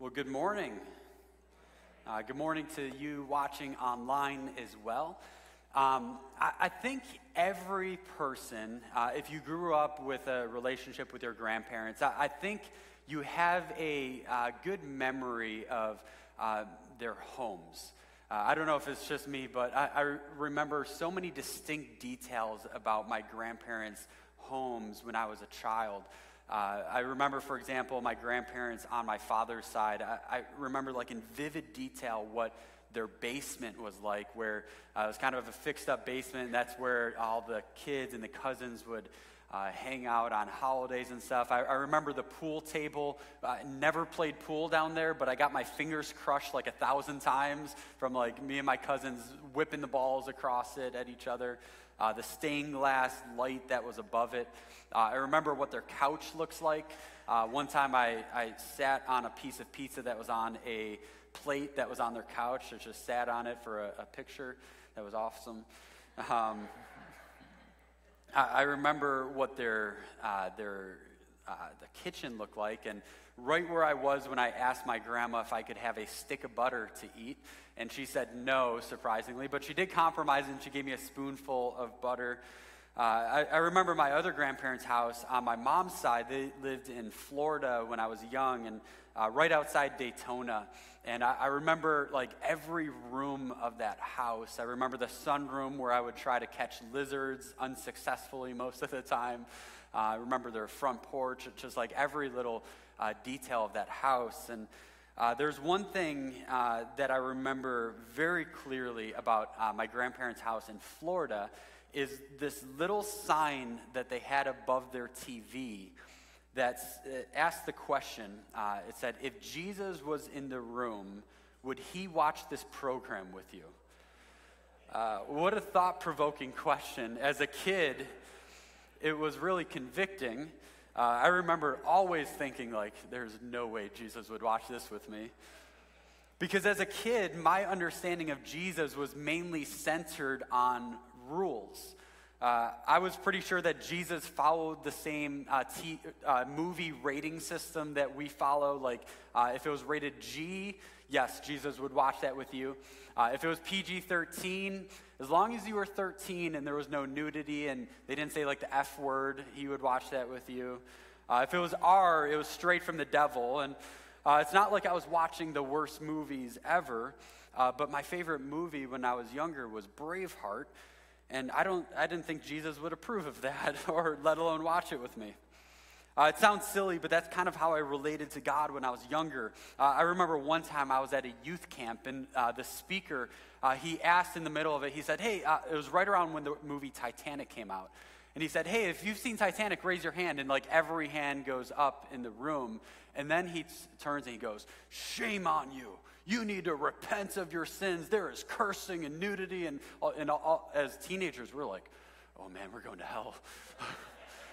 Well, good morning. Uh, good morning to you watching online as well. Um, I, I, think every person, uh, if you grew up with a relationship with your grandparents, I, I think you have a uh, good memory of uh, their homes. Uh, I don't know if it's just me, but I, I remember so many distinct details about my grandparents' homes when I was a child. Uh, I remember, for example, my grandparents on my father's side. I, I, remember, like in vivid detail, what their basement was like, where uh, it was kind of a fixed up basement. And That's where all the kids and the cousins would uh, hang out on holidays and stuff. I, I remember the pool table. I never played pool down there, but I got my fingers crushed like a thousand times from like me and my cousins whipping the balls across it at each other uh, the stained glass light that was above it. Uh, I remember what their couch looks like. Uh, one time I, I sat on a piece of pizza that was on a plate that was on their couch. I just sat on it for a, a picture. That was awesome. Um, I, I, remember what their, uh, their uh, the kitchen looked like, and right where I was when I asked my grandma if I could have a stick of butter to eat. And she said no, surprisingly, but she did compromise and she gave me a spoonful of butter. Uh, I, I, remember my other grandparents' house on my mom's side. They lived in Florida when I was young and uh, right outside Daytona. And I, I, remember like every room of that house. I remember the sunroom where I would try to catch lizards unsuccessfully most of the time. Uh, I remember their front porch, just like every little uh, detail of that house. And uh, there's one thing uh, that I remember very clearly about uh, my grandparents' house in Florida is this little sign that they had above their TV that uh, asked the question. Uh, it said, "If Jesus was in the room, would he watch this program with you?" Uh, what a thought-provoking question. As a kid, it was really convicting. Uh, I remember always thinking, like, there's no way Jesus would watch this with me. Because as a kid, my understanding of Jesus was mainly centered on rules. Uh, I was pretty sure that Jesus followed the same uh, t- uh, movie rating system that we follow. Like, uh, if it was rated G, yes, Jesus would watch that with you. Uh, if it was PG 13, as long as you were 13 and there was no nudity and they didn't say like the F word, he would watch that with you. Uh, if it was R, it was straight from the devil. And it's not like I was watching the worst movies ever, but my favorite movie when I was younger was Braveheart. And I, don't, I didn't think Jesus would approve of that, or let alone watch it with me. Uh, it sounds silly, but that's kind of how I related to God when I was younger. Uh, I remember one time I was at a youth camp, and uh, the speaker, uh, he asked in the middle of it, he said, Hey, uh, it was right around when the movie Titanic came out. And he said, Hey, if you've seen Titanic, raise your hand. And like every hand goes up in the room. And then he t- turns and he goes, Shame on you. You need to repent of your sins. There is cursing and nudity. And, and all, as teenagers, we're like, oh man, we're going to hell.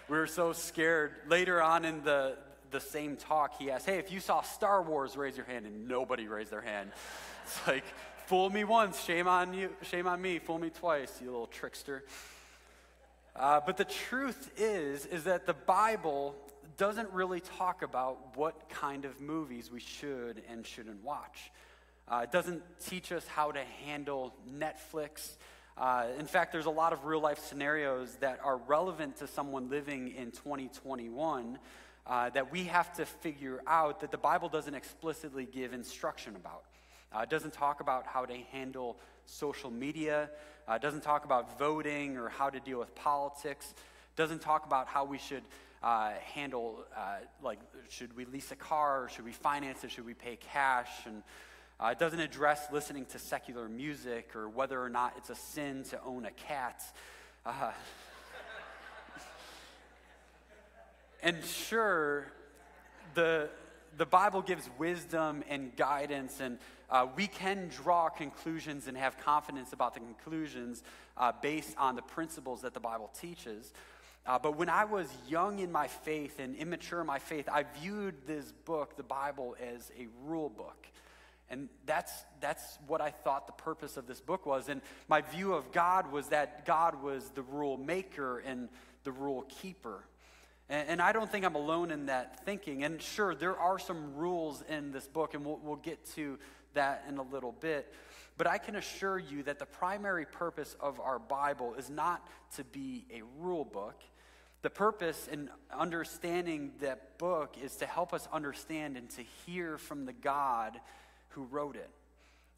we were so scared. Later on in the, the same talk, he asked, hey, if you saw Star Wars, raise your hand. And nobody raised their hand. It's like, fool me once, shame on you, shame on me, fool me twice, you little trickster. Uh, but the truth is, is that the Bible doesn't really talk about what kind of movies we should and shouldn't watch. Uh, it doesn't teach us how to handle Netflix. Uh, in fact, there's a lot of real life scenarios that are relevant to someone living in 2021 uh, that we have to figure out that the Bible doesn't explicitly give instruction about. Uh, it doesn't talk about how to handle social media. Uh, it doesn't talk about voting or how to deal with politics. It doesn't talk about how we should uh, handle, uh, like, should we lease a car? Should we finance it? Should we pay cash? And uh, it doesn't address listening to secular music or whether or not it's a sin to own a cat. Uh, and sure, the, the Bible gives wisdom and guidance, and uh, we can draw conclusions and have confidence about the conclusions uh, based on the principles that the Bible teaches. Uh, but when I was young in my faith and immature in my faith, I viewed this book, the Bible, as a rule book. And that's, that's what I thought the purpose of this book was. And my view of God was that God was the rule maker and the rule keeper. And, and I don't think I'm alone in that thinking. And sure, there are some rules in this book, and we'll, we'll get to that in a little bit. But I can assure you that the primary purpose of our Bible is not to be a rule book. The purpose in understanding that book is to help us understand and to hear from the God who wrote it.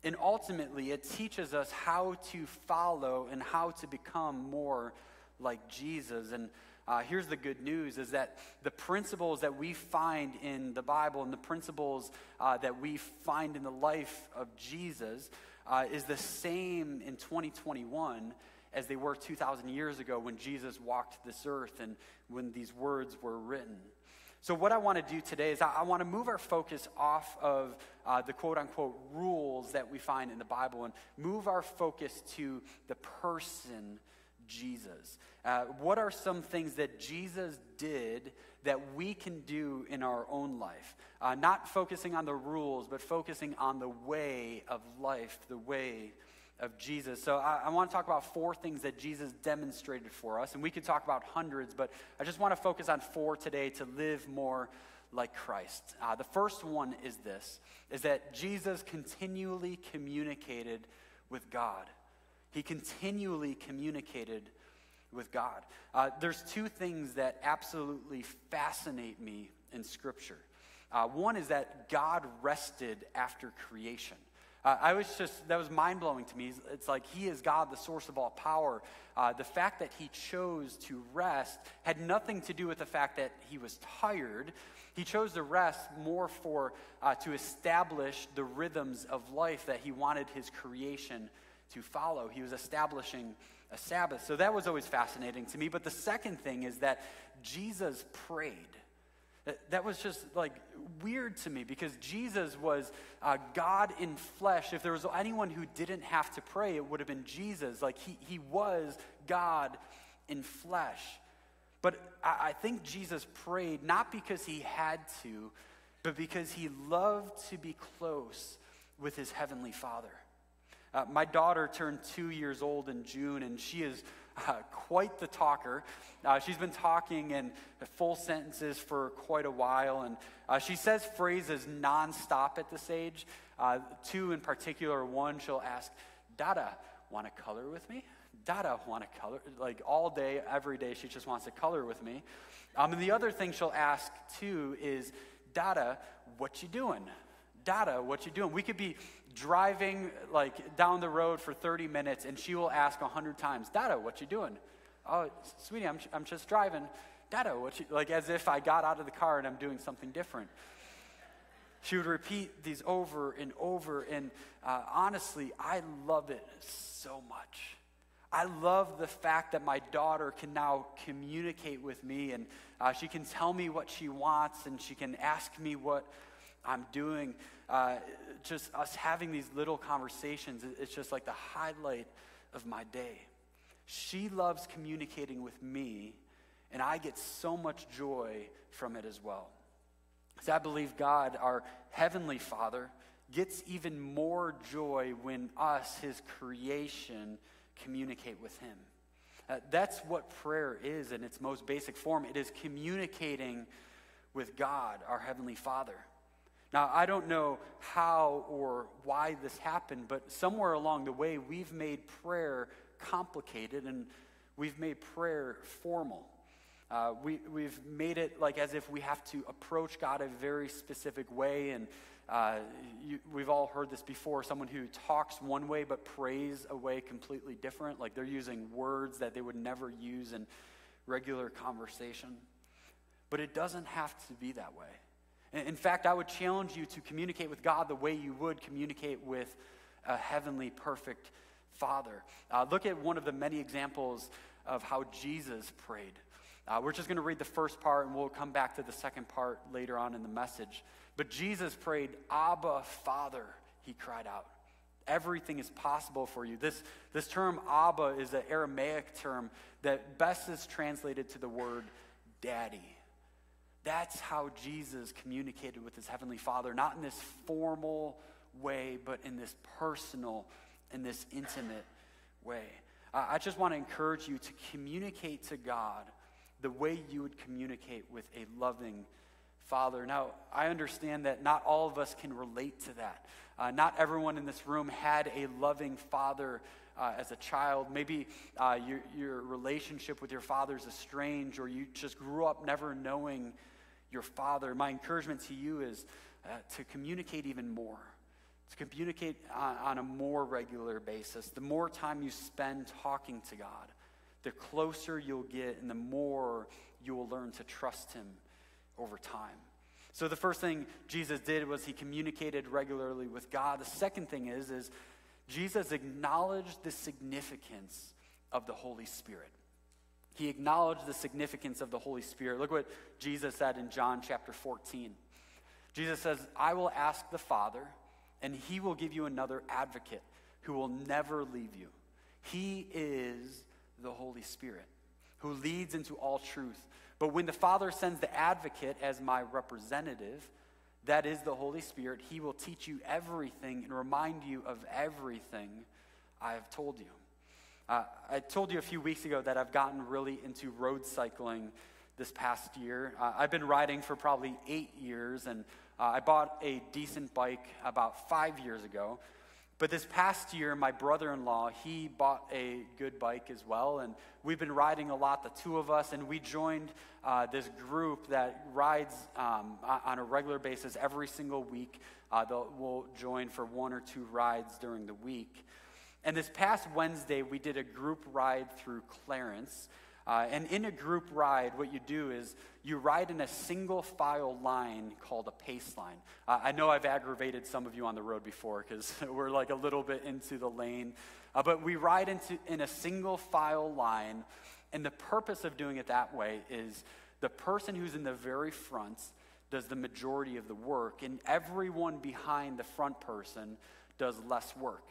And ultimately, it teaches us how to follow and how to become more like Jesus. And uh, here's the good news is that the principles that we find in the Bible and the principles uh, that we find in the life of Jesus uh, is the same in 2021 as they were 2,000 years ago when Jesus walked this earth and when these words were written. So, what I want to do today is I, I want to move our focus off of uh, the quote unquote rules that we find in the Bible and move our focus to the person, Jesus. Uh, what are some things that Jesus did that we can do in our own life? Uh, not focusing on the rules, but focusing on the way of life, the way of Jesus. So I, I, want to talk about four things that Jesus demonstrated for us. And we could talk about hundreds, but I just want to focus on four today to live more like Christ. Uh, the first one is this, is that Jesus continually communicated with God. He continually communicated with God. Uh, there's two things that absolutely fascinate me in Scripture. Uh, one is that God rested after creation. Uh, I was just, that was mind blowing to me. It's like He is God, the source of all power. Uh, the fact that He chose to rest had nothing to do with the fact that He was tired. He chose to rest more for, uh, to establish the rhythms of life that He wanted His creation to follow. He was establishing a Sabbath. So that was always fascinating to me. But the second thing is that Jesus prayed. That was just like weird to me because Jesus was uh, God in flesh. If there was anyone who didn't have to pray, it would have been Jesus. Like he, he was God in flesh. But I, I think Jesus prayed not because he had to, but because he loved to be close with his heavenly Father. Uh, my daughter turned two years old in June, and she is uh, quite the talker. Uh, she's been talking in full sentences for quite a while, and uh, she says phrases nonstop at this age. Uh, two in particular, one she'll ask, Dada, want to color with me? Dada, want to color? Like all day, every day, she just wants to color with me. Um, and the other thing she'll ask too is, Dada, what you doing? Dada, what you doing? We could be driving like down the road for 30 minutes and she will ask 100 times, Dada, what you doing? Oh, sweetie, I'm, I'm just driving. Dada, what you, like as if I got out of the car and I'm doing something different. She would repeat these over and over, and uh, honestly, I love it so much. I love the fact that my daughter can now communicate with me and uh, she can tell me what she wants and she can ask me what I'm doing. Uh, just us having these little conversations, it's just like the highlight of my day. She loves communicating with me, and I get so much joy from it as well. Because I believe God, our Heavenly Father, gets even more joy when us, His creation, communicate with Him. Uh, that's what prayer is in its most basic form. It is communicating with God, our Heavenly Father. Now, I don't know how or why this happened, but somewhere along the way, we've made prayer complicated and we've made prayer formal. Uh, we, we've made it like as if we have to approach God a very specific way. And uh, you, we've all heard this before someone who talks one way but prays a way completely different. Like they're using words that they would never use in regular conversation. But it doesn't have to be that way. In fact, I would challenge you to communicate with God the way you would communicate with a heavenly, perfect Father. Uh, look at one of the many examples of how Jesus prayed. Uh, we're just going to read the first part and we'll come back to the second part later on in the message. But Jesus prayed, Abba, Father, he cried out. Everything is possible for you. This, this term, Abba, is an Aramaic term that best is translated to the word daddy. That's how Jesus communicated with his heavenly Father, not in this formal way, but in this personal, in this intimate way. I just want to encourage you to communicate to God the way you would communicate with a loving father. Now, I understand that not all of us can relate to that. Uh, not everyone in this room had a loving father uh, as a child. Maybe uh, your, your relationship with your father is estranged, or you just grew up never knowing your father. My encouragement to you is uh, to communicate even more, to communicate on, on a more regular basis. The more time you spend talking to God, the closer you'll get and the more you will learn to trust Him over time. So the first thing Jesus did was he communicated regularly with God. The second thing is is Jesus acknowledged the significance of the Holy Spirit. He acknowledged the significance of the Holy Spirit. Look what Jesus said in John chapter 14. Jesus says, I will ask the Father, and he will give you another advocate who will never leave you. He is the Holy Spirit who leads into all truth. But when the Father sends the advocate as my representative, that is the Holy Spirit, he will teach you everything and remind you of everything I have told you. Uh, I told you a few weeks ago that I've gotten really into road cycling this past year. Uh, I've been riding for probably eight years, and uh, I bought a decent bike about five years ago. But this past year, my brother in law, he bought a good bike as well. And we've been riding a lot, the two of us. And we joined uh, this group that rides um, on a regular basis every single week. Uh, we'll join for one or two rides during the week. And this past Wednesday, we did a group ride through Clarence. Uh, and in a group ride, what you do is you ride in a single file line called a pace line. Uh, I know I've aggravated some of you on the road before because we're like a little bit into the lane. Uh, but we ride into, in a single file line. And the purpose of doing it that way is the person who's in the very front does the majority of the work, and everyone behind the front person does less work.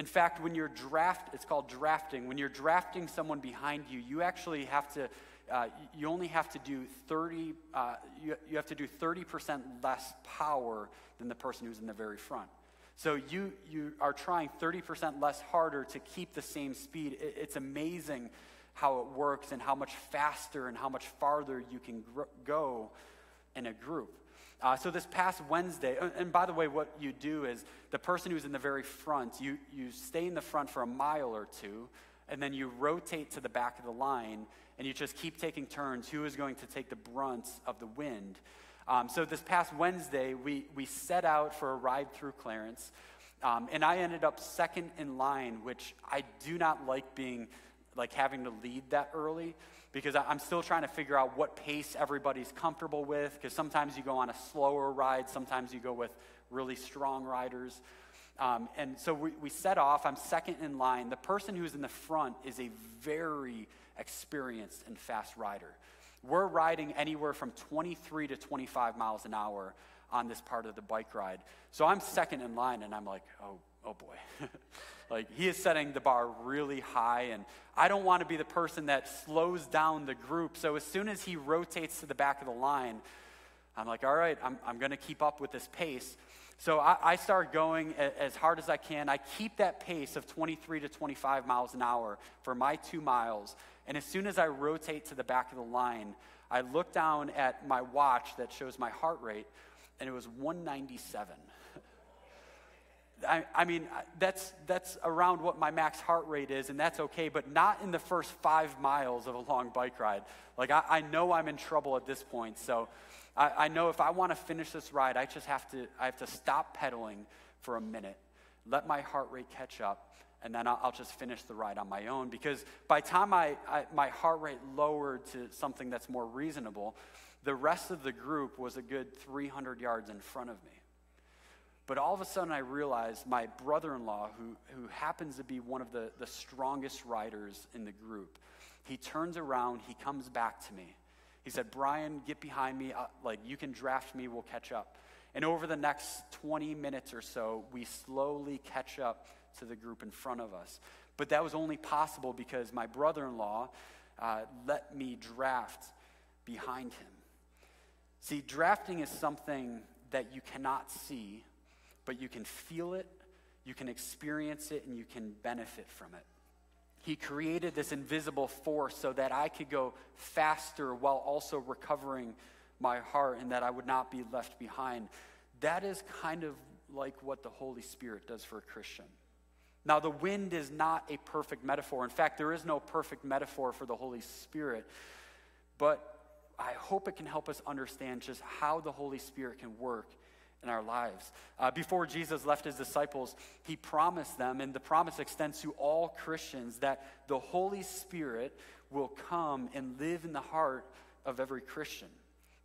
In fact, when you're draft, it's called drafting. When you're drafting someone behind you, you actually have to, uh, you only have to do 30, uh, you, you have to do 30% less power than the person who's in the very front. So you, you are trying 30% less harder to keep the same speed. It, it's amazing how it works and how much faster and how much farther you can gr- go in a group. Uh, so this past Wednesday, and by the way, what you do is the person who's in the very front, you, you stay in the front for a mile or two, and then you rotate to the back of the line, and you just keep taking turns. Who is going to take the brunt of the wind? Um, so this past Wednesday, we, we set out for a ride through Clarence, um, and I ended up second in line, which I do not like being like having to lead that early because I'm still trying to figure out what pace everybody's comfortable with. Because sometimes you go on a slower ride, sometimes you go with really strong riders. Um, and so we, we set off. I'm second in line. The person who's in the front is a very experienced and fast rider. We're riding anywhere from 23 to 25 miles an hour on this part of the bike ride. So I'm second in line, and I'm like, oh, oh boy. Like, he is setting the bar really high, and I don't want to be the person that slows down the group. So, as soon as he rotates to the back of the line, I'm like, all right, I'm, I'm going to keep up with this pace. So, I, I start going as hard as I can. I keep that pace of 23 to 25 miles an hour for my two miles. And as soon as I rotate to the back of the line, I look down at my watch that shows my heart rate, and it was 197. I, I, mean, that's, that's around what my max heart rate is, and that's okay, but not in the first five miles of a long bike ride. Like, I, I know I'm in trouble at this point, so I, I know if I want to finish this ride, I just have to, I have to stop pedaling for a minute, let my heart rate catch up, and then I'll, I'll just finish the ride on my own. Because by time I, I, my heart rate lowered to something that's more reasonable, the rest of the group was a good 300 yards in front of me. But all of a sudden, I realized my brother in law, who, who happens to be one of the, the strongest riders in the group, he turns around, he comes back to me. He said, Brian, get behind me. Uh, like, you can draft me, we'll catch up. And over the next 20 minutes or so, we slowly catch up to the group in front of us. But that was only possible because my brother in law uh, let me draft behind him. See, drafting is something that you cannot see but you can feel it, you can experience it, and you can benefit from it. He created this invisible force so that I could go faster while also recovering my heart and that I would not be left behind. That is kind of like what the Holy Spirit does for a Christian. Now, the wind is not a perfect metaphor. In fact, there is no perfect metaphor for the Holy Spirit. But I hope it can help us understand just how the Holy Spirit can work in our lives. Uh, before Jesus left his disciples, he promised them, and the promise extends to all Christians, that the Holy Spirit will come and live in the heart of every Christian.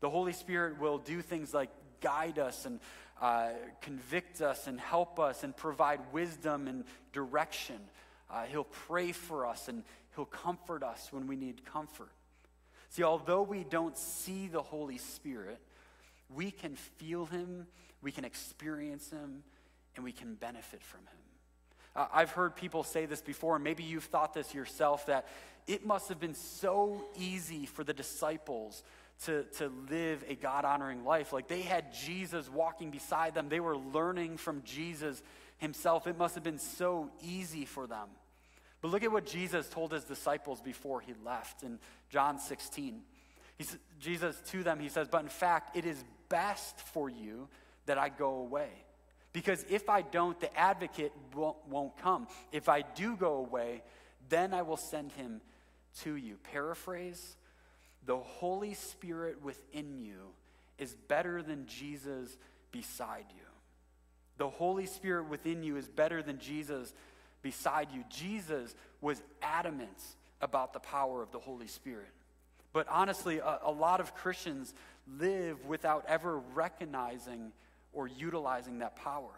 The Holy Spirit will do things like guide us and uh, convict us and help us and provide wisdom and direction. Uh, he'll pray for us and he'll comfort us when we need comfort. See, although we don't see the Holy Spirit, we can feel him, we can experience him, and we can benefit from him. Uh, I've heard people say this before, and maybe you've thought this yourself, that it must have been so easy for the disciples to, to live a God honoring life. Like they had Jesus walking beside them, they were learning from Jesus himself. It must have been so easy for them. But look at what Jesus told his disciples before he left in John 16. He, Jesus to them, he says, But in fact, it is best for you that I go away. Because if I don't, the advocate won't, won't come. If I do go away, then I will send him to you. Paraphrase the Holy Spirit within you is better than Jesus beside you. The Holy Spirit within you is better than Jesus beside you. Jesus was adamant about the power of the Holy Spirit. But honestly, a, a lot of Christians live without ever recognizing or utilizing that power.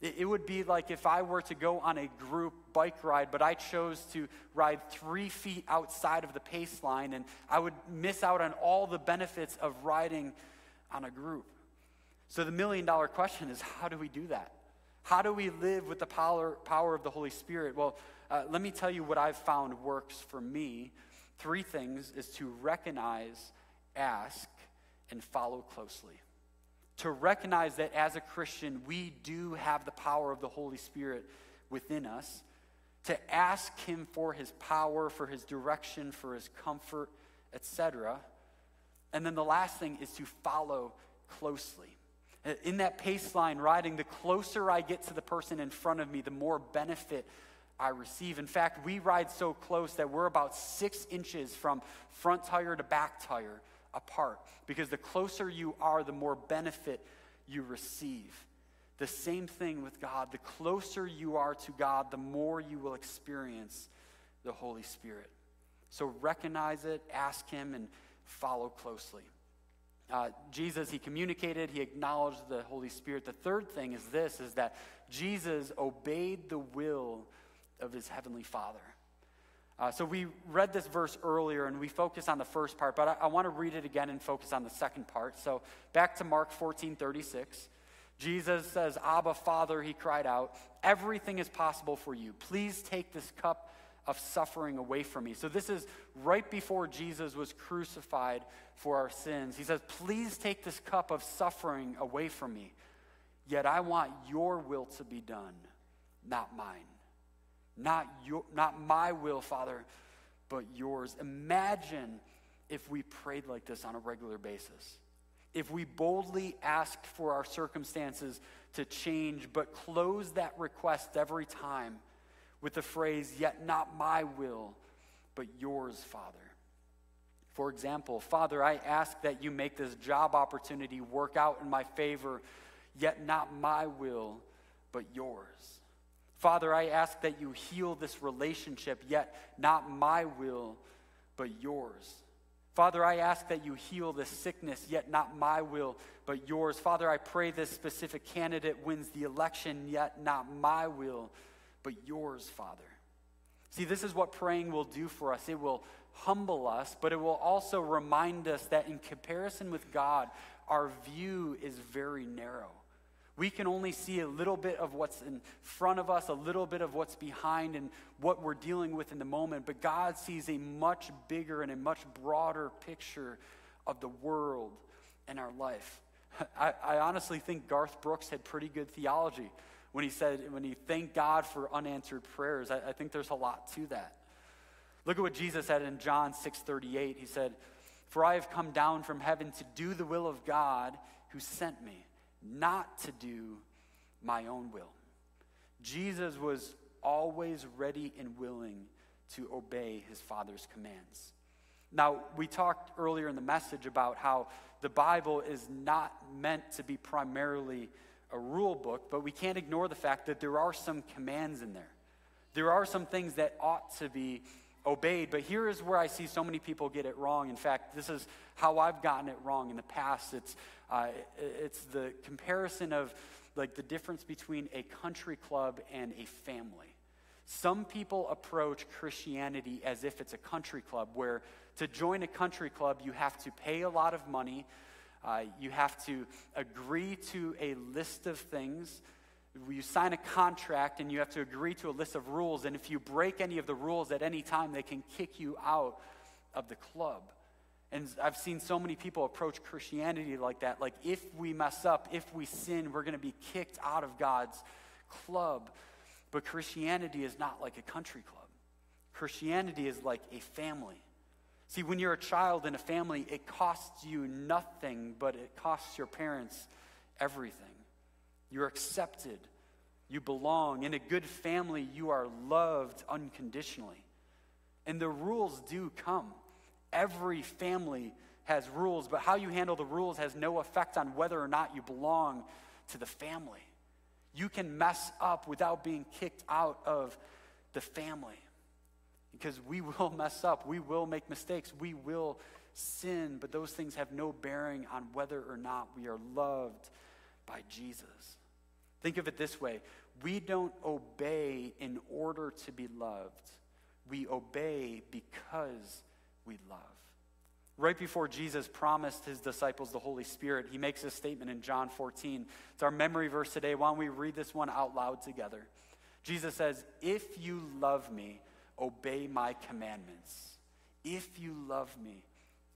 It, it would be like if I were to go on a group bike ride, but I chose to ride three feet outside of the pace line, and I would miss out on all the benefits of riding on a group. So the million dollar question is how do we do that? How do we live with the power, power of the Holy Spirit? Well, uh, let me tell you what I've found works for me. Three things is to recognize, ask, and follow closely to recognize that as a Christian, we do have the power of the Holy Spirit within us, to ask Him for His power, for His direction, for His comfort, etc. And then the last thing is to follow closely. In that pace line riding, the closer I get to the person in front of me, the more benefit I receive. In fact, we ride so close that we're about six inches from front tire to back tire apart because the closer you are, the more benefit you receive. The same thing with God. The closer you are to God, the more you will experience the Holy Spirit. So recognize it, ask Him, and follow closely. Uh, Jesus, he communicated, he acknowledged the Holy Spirit. The third thing is this is that Jesus obeyed the will of his heavenly Father. Uh, so we read this verse earlier and we focus on the first part, but I, I want to read it again and focus on the second part. So back to Mark 14 36. Jesus says, Abba, Father, he cried out, everything is possible for you. Please take this cup of suffering away from me. So this is right before Jesus was crucified for our sins. He says, Please take this cup of suffering away from me. Yet I want your will to be done, not mine. Not, your, not my will, Father, but yours. Imagine if we prayed like this on a regular basis. If we boldly asked for our circumstances to change, but close that request every time with the phrase, Yet not my will, but yours, Father. For example, Father, I ask that you make this job opportunity work out in my favor, yet not my will, but yours. Father, I ask that you heal this relationship, yet not my will, but yours. Father, I ask that you heal this sickness, yet not my will, but yours. Father, I pray this specific candidate wins the election, yet not my will, but yours, Father. See, this is what praying will do for us. It will humble us, but it will also remind us that in comparison with God, our view is very narrow. We can only see a little bit of what's in front of us, a little bit of what's behind, and what we're dealing with in the moment. But God sees a much bigger and a much broader picture of the world and our life. I, I honestly think Garth Brooks had pretty good theology when he said, when he thanked God for unanswered prayers. I, I think there's a lot to that. Look at what Jesus said in John 6:38. He said, "For I have come down from heaven to do the will of God who sent me, not to do my own will." Jesus was always ready and willing to obey his Father's commands. Now, we talked earlier in the message about how the Bible is not meant to be primarily a rule book, but we can't ignore the fact that there are some commands in there. There are some things that ought to be obeyed, but here is where I see so many people get it wrong. In fact, this is how I've gotten it wrong in the past. It's, uh, it's the comparison of like the difference between a country club and a family. Some people approach Christianity as if it's a country club, where to join a country club, you have to pay a lot of money, uh, you have to agree to a list of things. You sign a contract and you have to agree to a list of rules. And if you break any of the rules at any time, they can kick you out of the club. And I've seen so many people approach Christianity like that. Like, if we mess up, if we sin, we're going to be kicked out of God's club. But Christianity is not like a country club, Christianity is like a family. See, when you're a child in a family, it costs you nothing, but it costs your parents everything. You're accepted, you belong. In a good family, you are loved unconditionally. And the rules do come. Every family has rules, but how you handle the rules has no effect on whether or not you belong to the family. You can mess up without being kicked out of the family because we will mess up. We will make mistakes. We will sin, but those things have no bearing on whether or not we are loved by Jesus. Think of it this way we don't obey in order to be loved, we obey because we love. Right before Jesus promised his disciples the Holy Spirit, he makes a statement in John 14. It's our memory verse today. Why don't we read this one out loud together? Jesus says, If you love me, obey my commandments. If you love me,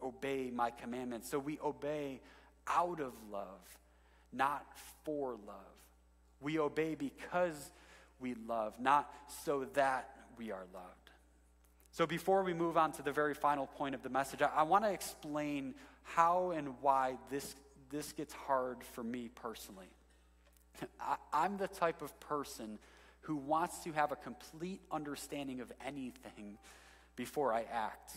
obey my commandments. So we obey out of love, not for love. We obey because we love, not so that we are loved. So, before we move on to the very final point of the message, I, I want to explain how and why this, this gets hard for me personally. I, I'm the type of person who wants to have a complete understanding of anything before I act.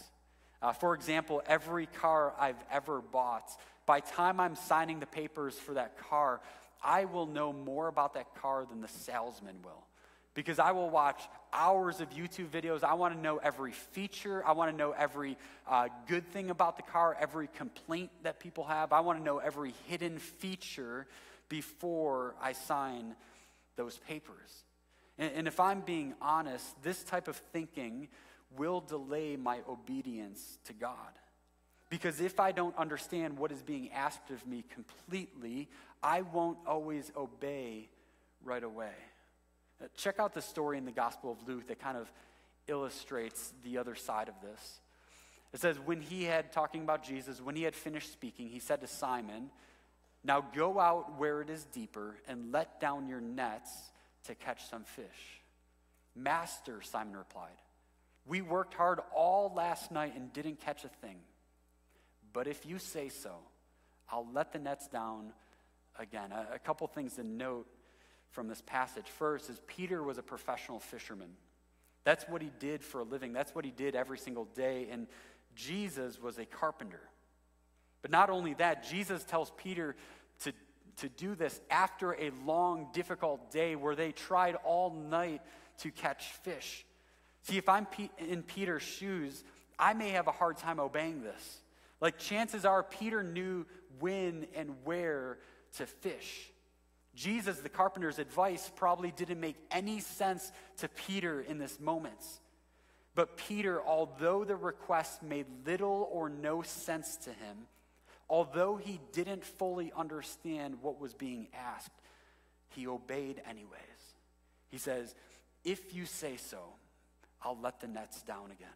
Uh, for example, every car I've ever bought, by time I'm signing the papers for that car, I will know more about that car than the salesman will because I will watch hours of YouTube videos. I want to know every feature. I want to know every uh, good thing about the car, every complaint that people have. I want to know every hidden feature before I sign those papers. And, and if I'm being honest, this type of thinking will delay my obedience to God. Because if I don't understand what is being asked of me completely, I won't always obey right away. Uh, check out the story in the Gospel of Luke that kind of illustrates the other side of this. It says, when he had, talking about Jesus, when he had finished speaking, he said to Simon, Now go out where it is deeper and let down your nets to catch some fish. Master, Simon replied, we worked hard all last night and didn't catch a thing. But if you say so, I'll let the nets down again. A, a couple things to note from this passage. First is Peter was a professional fisherman. That's what he did for a living. That's what he did every single day. And Jesus was a carpenter. But not only that, Jesus tells Peter to, to do this after a long, difficult day where they tried all night to catch fish. See, if I'm in Peter's shoes, I may have a hard time obeying this. Like, chances are, Peter knew when and where to fish. Jesus, the carpenter's advice, probably didn't make any sense to Peter in this moment. But Peter, although the request made little or no sense to him, although he didn't fully understand what was being asked, he obeyed anyways. He says, If you say so, I'll let the nets down again.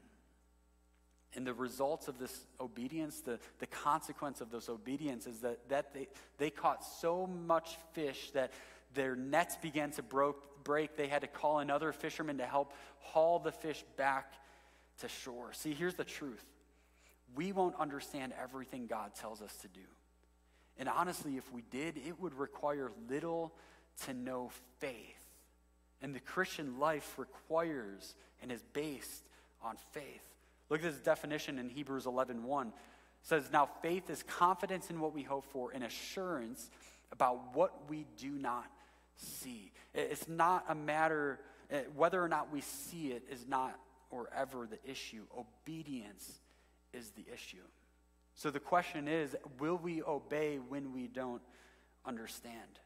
And the results of this obedience, the, the consequence of this obedience is that, that they, they caught so much fish that their nets began to broke, break. They had to call another fisherman to help haul the fish back to shore. See, here's the truth we won't understand everything God tells us to do. And honestly, if we did, it would require little to no faith. And the Christian life requires and is based on faith. Look at this definition in Hebrews 11:1. 1. It says, "Now faith is confidence in what we hope for and assurance about what we do not see." It's not a matter eh, whether or not we see it is not or ever the issue. Obedience is the issue. So the question is will we obey when we don't understand?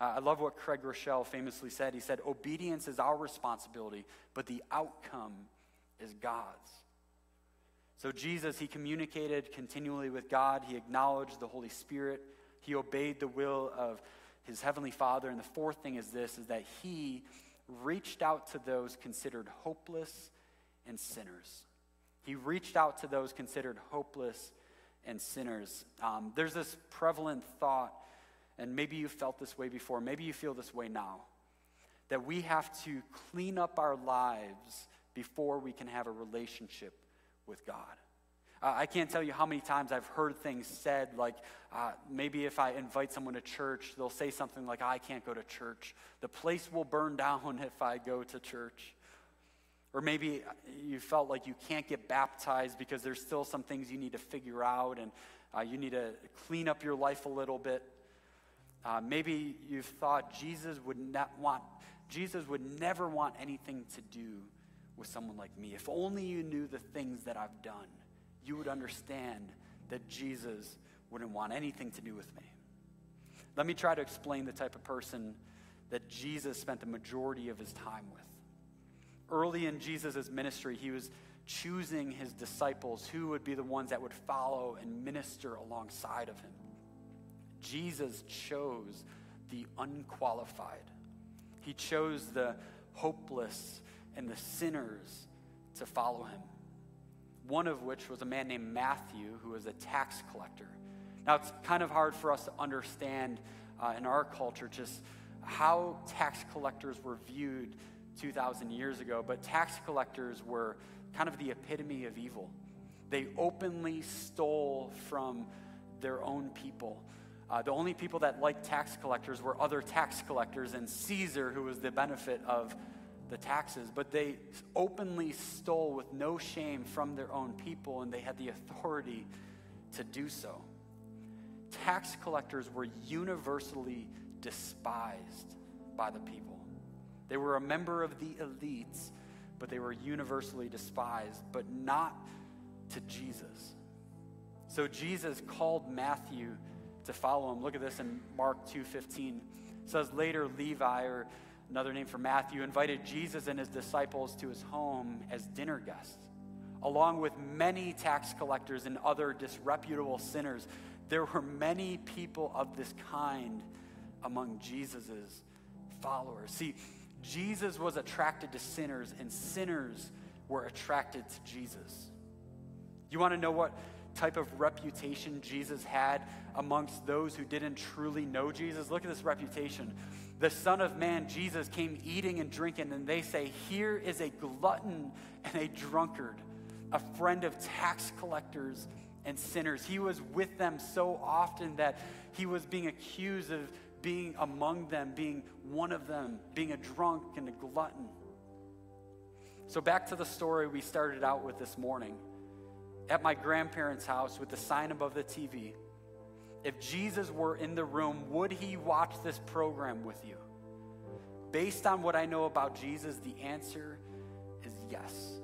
Uh, I love what Craig Groeschel famously said. He said, Obedience is our responsibility, but the outcome is God's. So Jesus, he communicated continually with God, he acknowledged the Holy Spirit, he obeyed the will of his heavenly Father. And the fourth thing is this is that he reached out to those considered hopeless and sinners. He reached out to those considered hopeless and sinners. Um, there's this prevalent thought, and maybe you felt this way before, maybe you feel this way now, that we have to clean up our lives before we can have a relationship with God. Uh, I can't tell you how many times I've heard things said like uh, maybe if I invite someone to church, they'll say something like, I can't go to church. The place will burn down if I go to church. Or maybe you felt like you can't get baptized because there's still some things you need to figure out and uh, you need to clean up your life a little bit. Uh, maybe you've thought Jesus would not want, Jesus would never want anything to do with someone like me. If only you knew the things that I've done, you would understand that Jesus wouldn't want anything to do with me. Let me try to explain the type of person that Jesus spent the majority of his time with early in Jesus' ministry, he was choosing his disciples who would be the ones that would follow and minister alongside of him. Jesus chose the unqualified, he chose the hopeless and the sinners to follow him. One of which was a man named Matthew, who was a tax collector. Now, it's kind of hard for us to understand uh, in our culture just how tax collectors were viewed 2,000 years ago, but tax collectors were kind of the epitome of evil. They openly stole from their own people. Uh, the only people that liked tax collectors were other tax collectors and Caesar, who was the benefit of the taxes. But they openly stole with no shame from their own people, and they had the authority to do so. Tax collectors were universally despised by the people. They were a member of the elites, but they were universally despised, but not to Jesus. So Jesus called Matthew to follow him. Look at this in Mark 2:15. It says later Levi or another name for Matthew invited Jesus and his disciples to his home as dinner guests. Along with many tax collectors and other disreputable sinners, there were many people of this kind among Jesus' followers. See, Jesus was attracted to sinners, and sinners were attracted to Jesus. You want to know what type of reputation Jesus had amongst those who didn't truly know Jesus? Look at this reputation. The Son of Man, Jesus, came eating and drinking, and they say, Here is a glutton and a drunkard, a friend of tax collectors and sinners. He was with them so often that he was being accused of being among them, being one of them, being a drunk and a glutton. So, back to the story we started out with this morning. At my grandparents' house with the sign above the TV, if Jesus were in the room, would he watch this program with you? Based on what I know about Jesus, the answer is yes.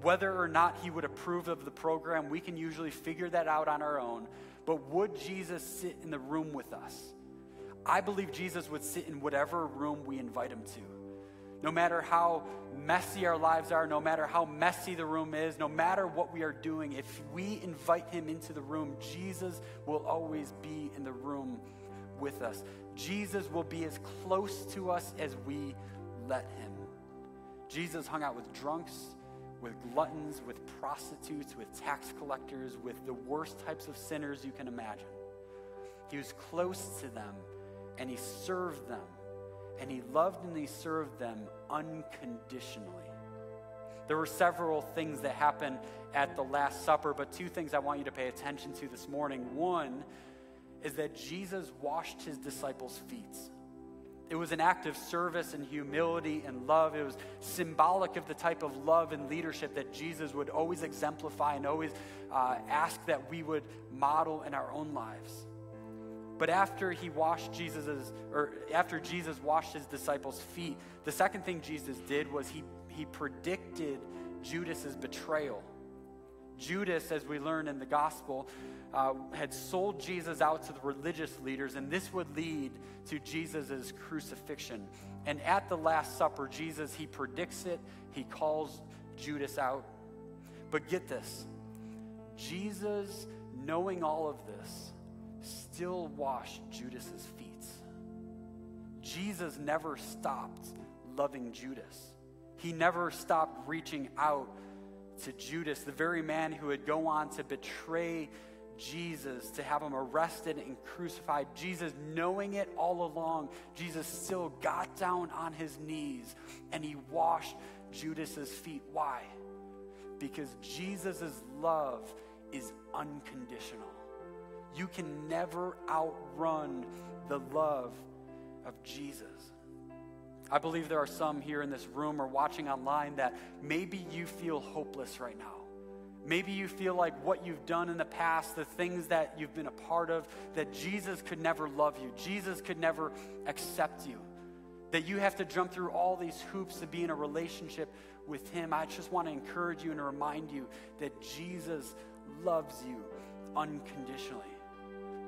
Whether or not he would approve of the program, we can usually figure that out on our own. But would Jesus sit in the room with us? I believe Jesus would sit in whatever room we invite him to. No matter how messy our lives are, no matter how messy the room is, no matter what we are doing, if we invite him into the room, Jesus will always be in the room with us. Jesus will be as close to us as we let him. Jesus hung out with drunks, with gluttons, with prostitutes, with tax collectors, with the worst types of sinners you can imagine. He was close to them and he served them. And he loved and he served them unconditionally. There were several things that happened at the Last Supper, but two things I want you to pay attention to this morning. One is that Jesus washed his disciples' feet. It was an act of service and humility and love. It was symbolic of the type of love and leadership that Jesus would always exemplify and always uh, ask that we would model in our own lives. But after he washed Jesus's, or after Jesus washed his disciples' feet, the second thing Jesus did was he, he predicted Judas's betrayal. Judas, as we learn in the gospel, uh, had sold Jesus out to the religious leaders, and this would lead to Jesus' crucifixion. And at the Last Supper, Jesus, he predicts it, he calls Judas out. But get this Jesus, knowing all of this, still washed Judas's feet. Jesus never stopped loving Judas. He never stopped reaching out to Judas, the very man who would go on to betray Jesus, to have him arrested and crucified. Jesus, knowing it all along, Jesus still got down on his knees and he washed Judas's feet. Why? Because Jesus' love is unconditional. You can never outrun the love of Jesus. I believe there are some here in this room or watching online that maybe you feel hopeless right now. Maybe you feel like what you've done in the past, the things that you've been a part of, that Jesus could never love you. Jesus could never accept you. That you have to jump through all these hoops to be in a relationship with Him. I just want to encourage you and remind you that Jesus loves you unconditionally.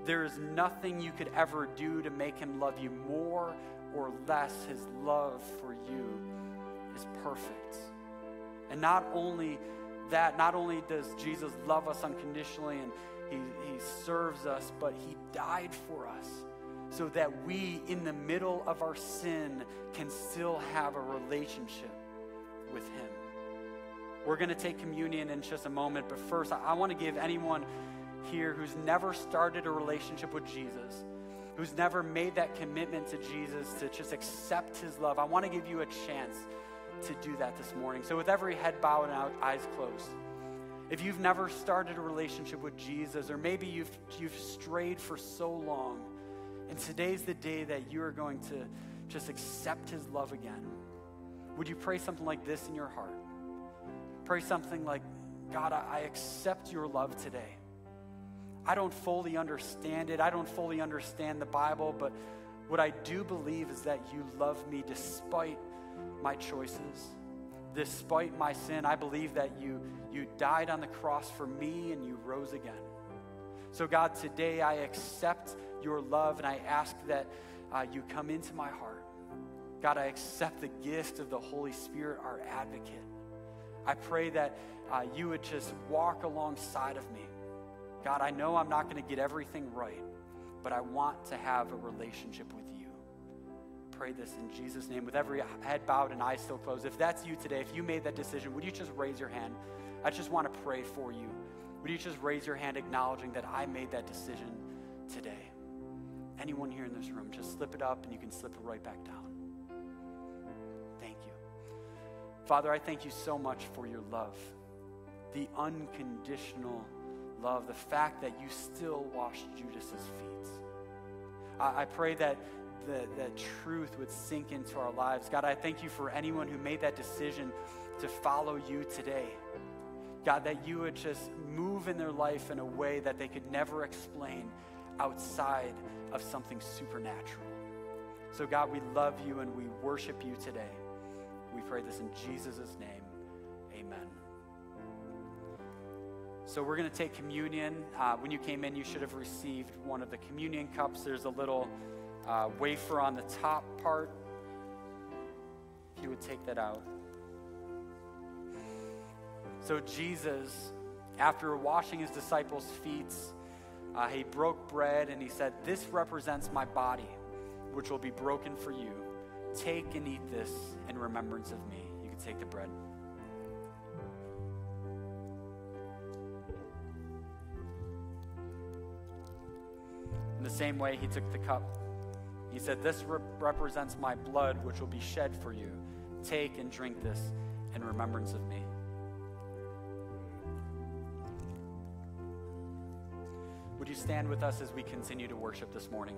There is nothing you could ever do to make him love you more or less. His love for you is perfect. And not only that, not only does Jesus love us unconditionally and he, he serves us, but he died for us so that we, in the middle of our sin, can still have a relationship with him. We're going to take communion in just a moment, but first, I, I want to give anyone here who's never started a relationship with Jesus, who's never made that commitment to Jesus to just accept his love, I want to give you a chance to do that this morning. So, with every head bowed and eyes closed, if you've never started a relationship with Jesus, or maybe you've, you've strayed for so long, and today's the day that you are going to just accept his love again, would you pray something like this in your heart? Pray something like, God, I accept your love today. I don't fully understand it. I don't fully understand the Bible, but what I do believe is that you love me despite my choices, despite my sin. I believe that you, you died on the cross for me and you rose again. So, God, today I accept your love and I ask that uh, you come into my heart. God, I accept the gift of the Holy Spirit, our advocate. I pray that uh, you would just walk alongside of me God, I know I'm not going to get everything right, but I want to have a relationship with you. Pray this in Jesus' name with every head bowed and eyes still closed. If that's you today, if you made that decision, would you just raise your hand? I just want to pray for you. Would you just raise your hand acknowledging that I made that decision today? Anyone here in this room, just slip it up and you can slip it right back down. Thank you. Father, I thank you so much for your love, the unconditional love, the fact that you still washed Judas's feet. I, I pray that the, that truth would sink into our lives. God, I thank you for anyone who made that decision to follow you today. God, that you would just move in their life in a way that they could never explain outside of something supernatural. So, God, we love you and we worship you today. We pray this in Jesus' name. Amen. So we're going to take communion. Uh, when you came in, you should have received one of the communion cups. There's a little uh, wafer on the top part. If you would take that out. So Jesus, after washing his disciples' feet, uh, he broke bread and he said, This represents my body, which will be broken for you. Take and eat this in remembrance of me. You can take the bread. The same way, he took the cup. He said, This re- represents my blood, which will be shed for you. Take and drink this in remembrance of me. Would you stand with us as we continue to worship this morning?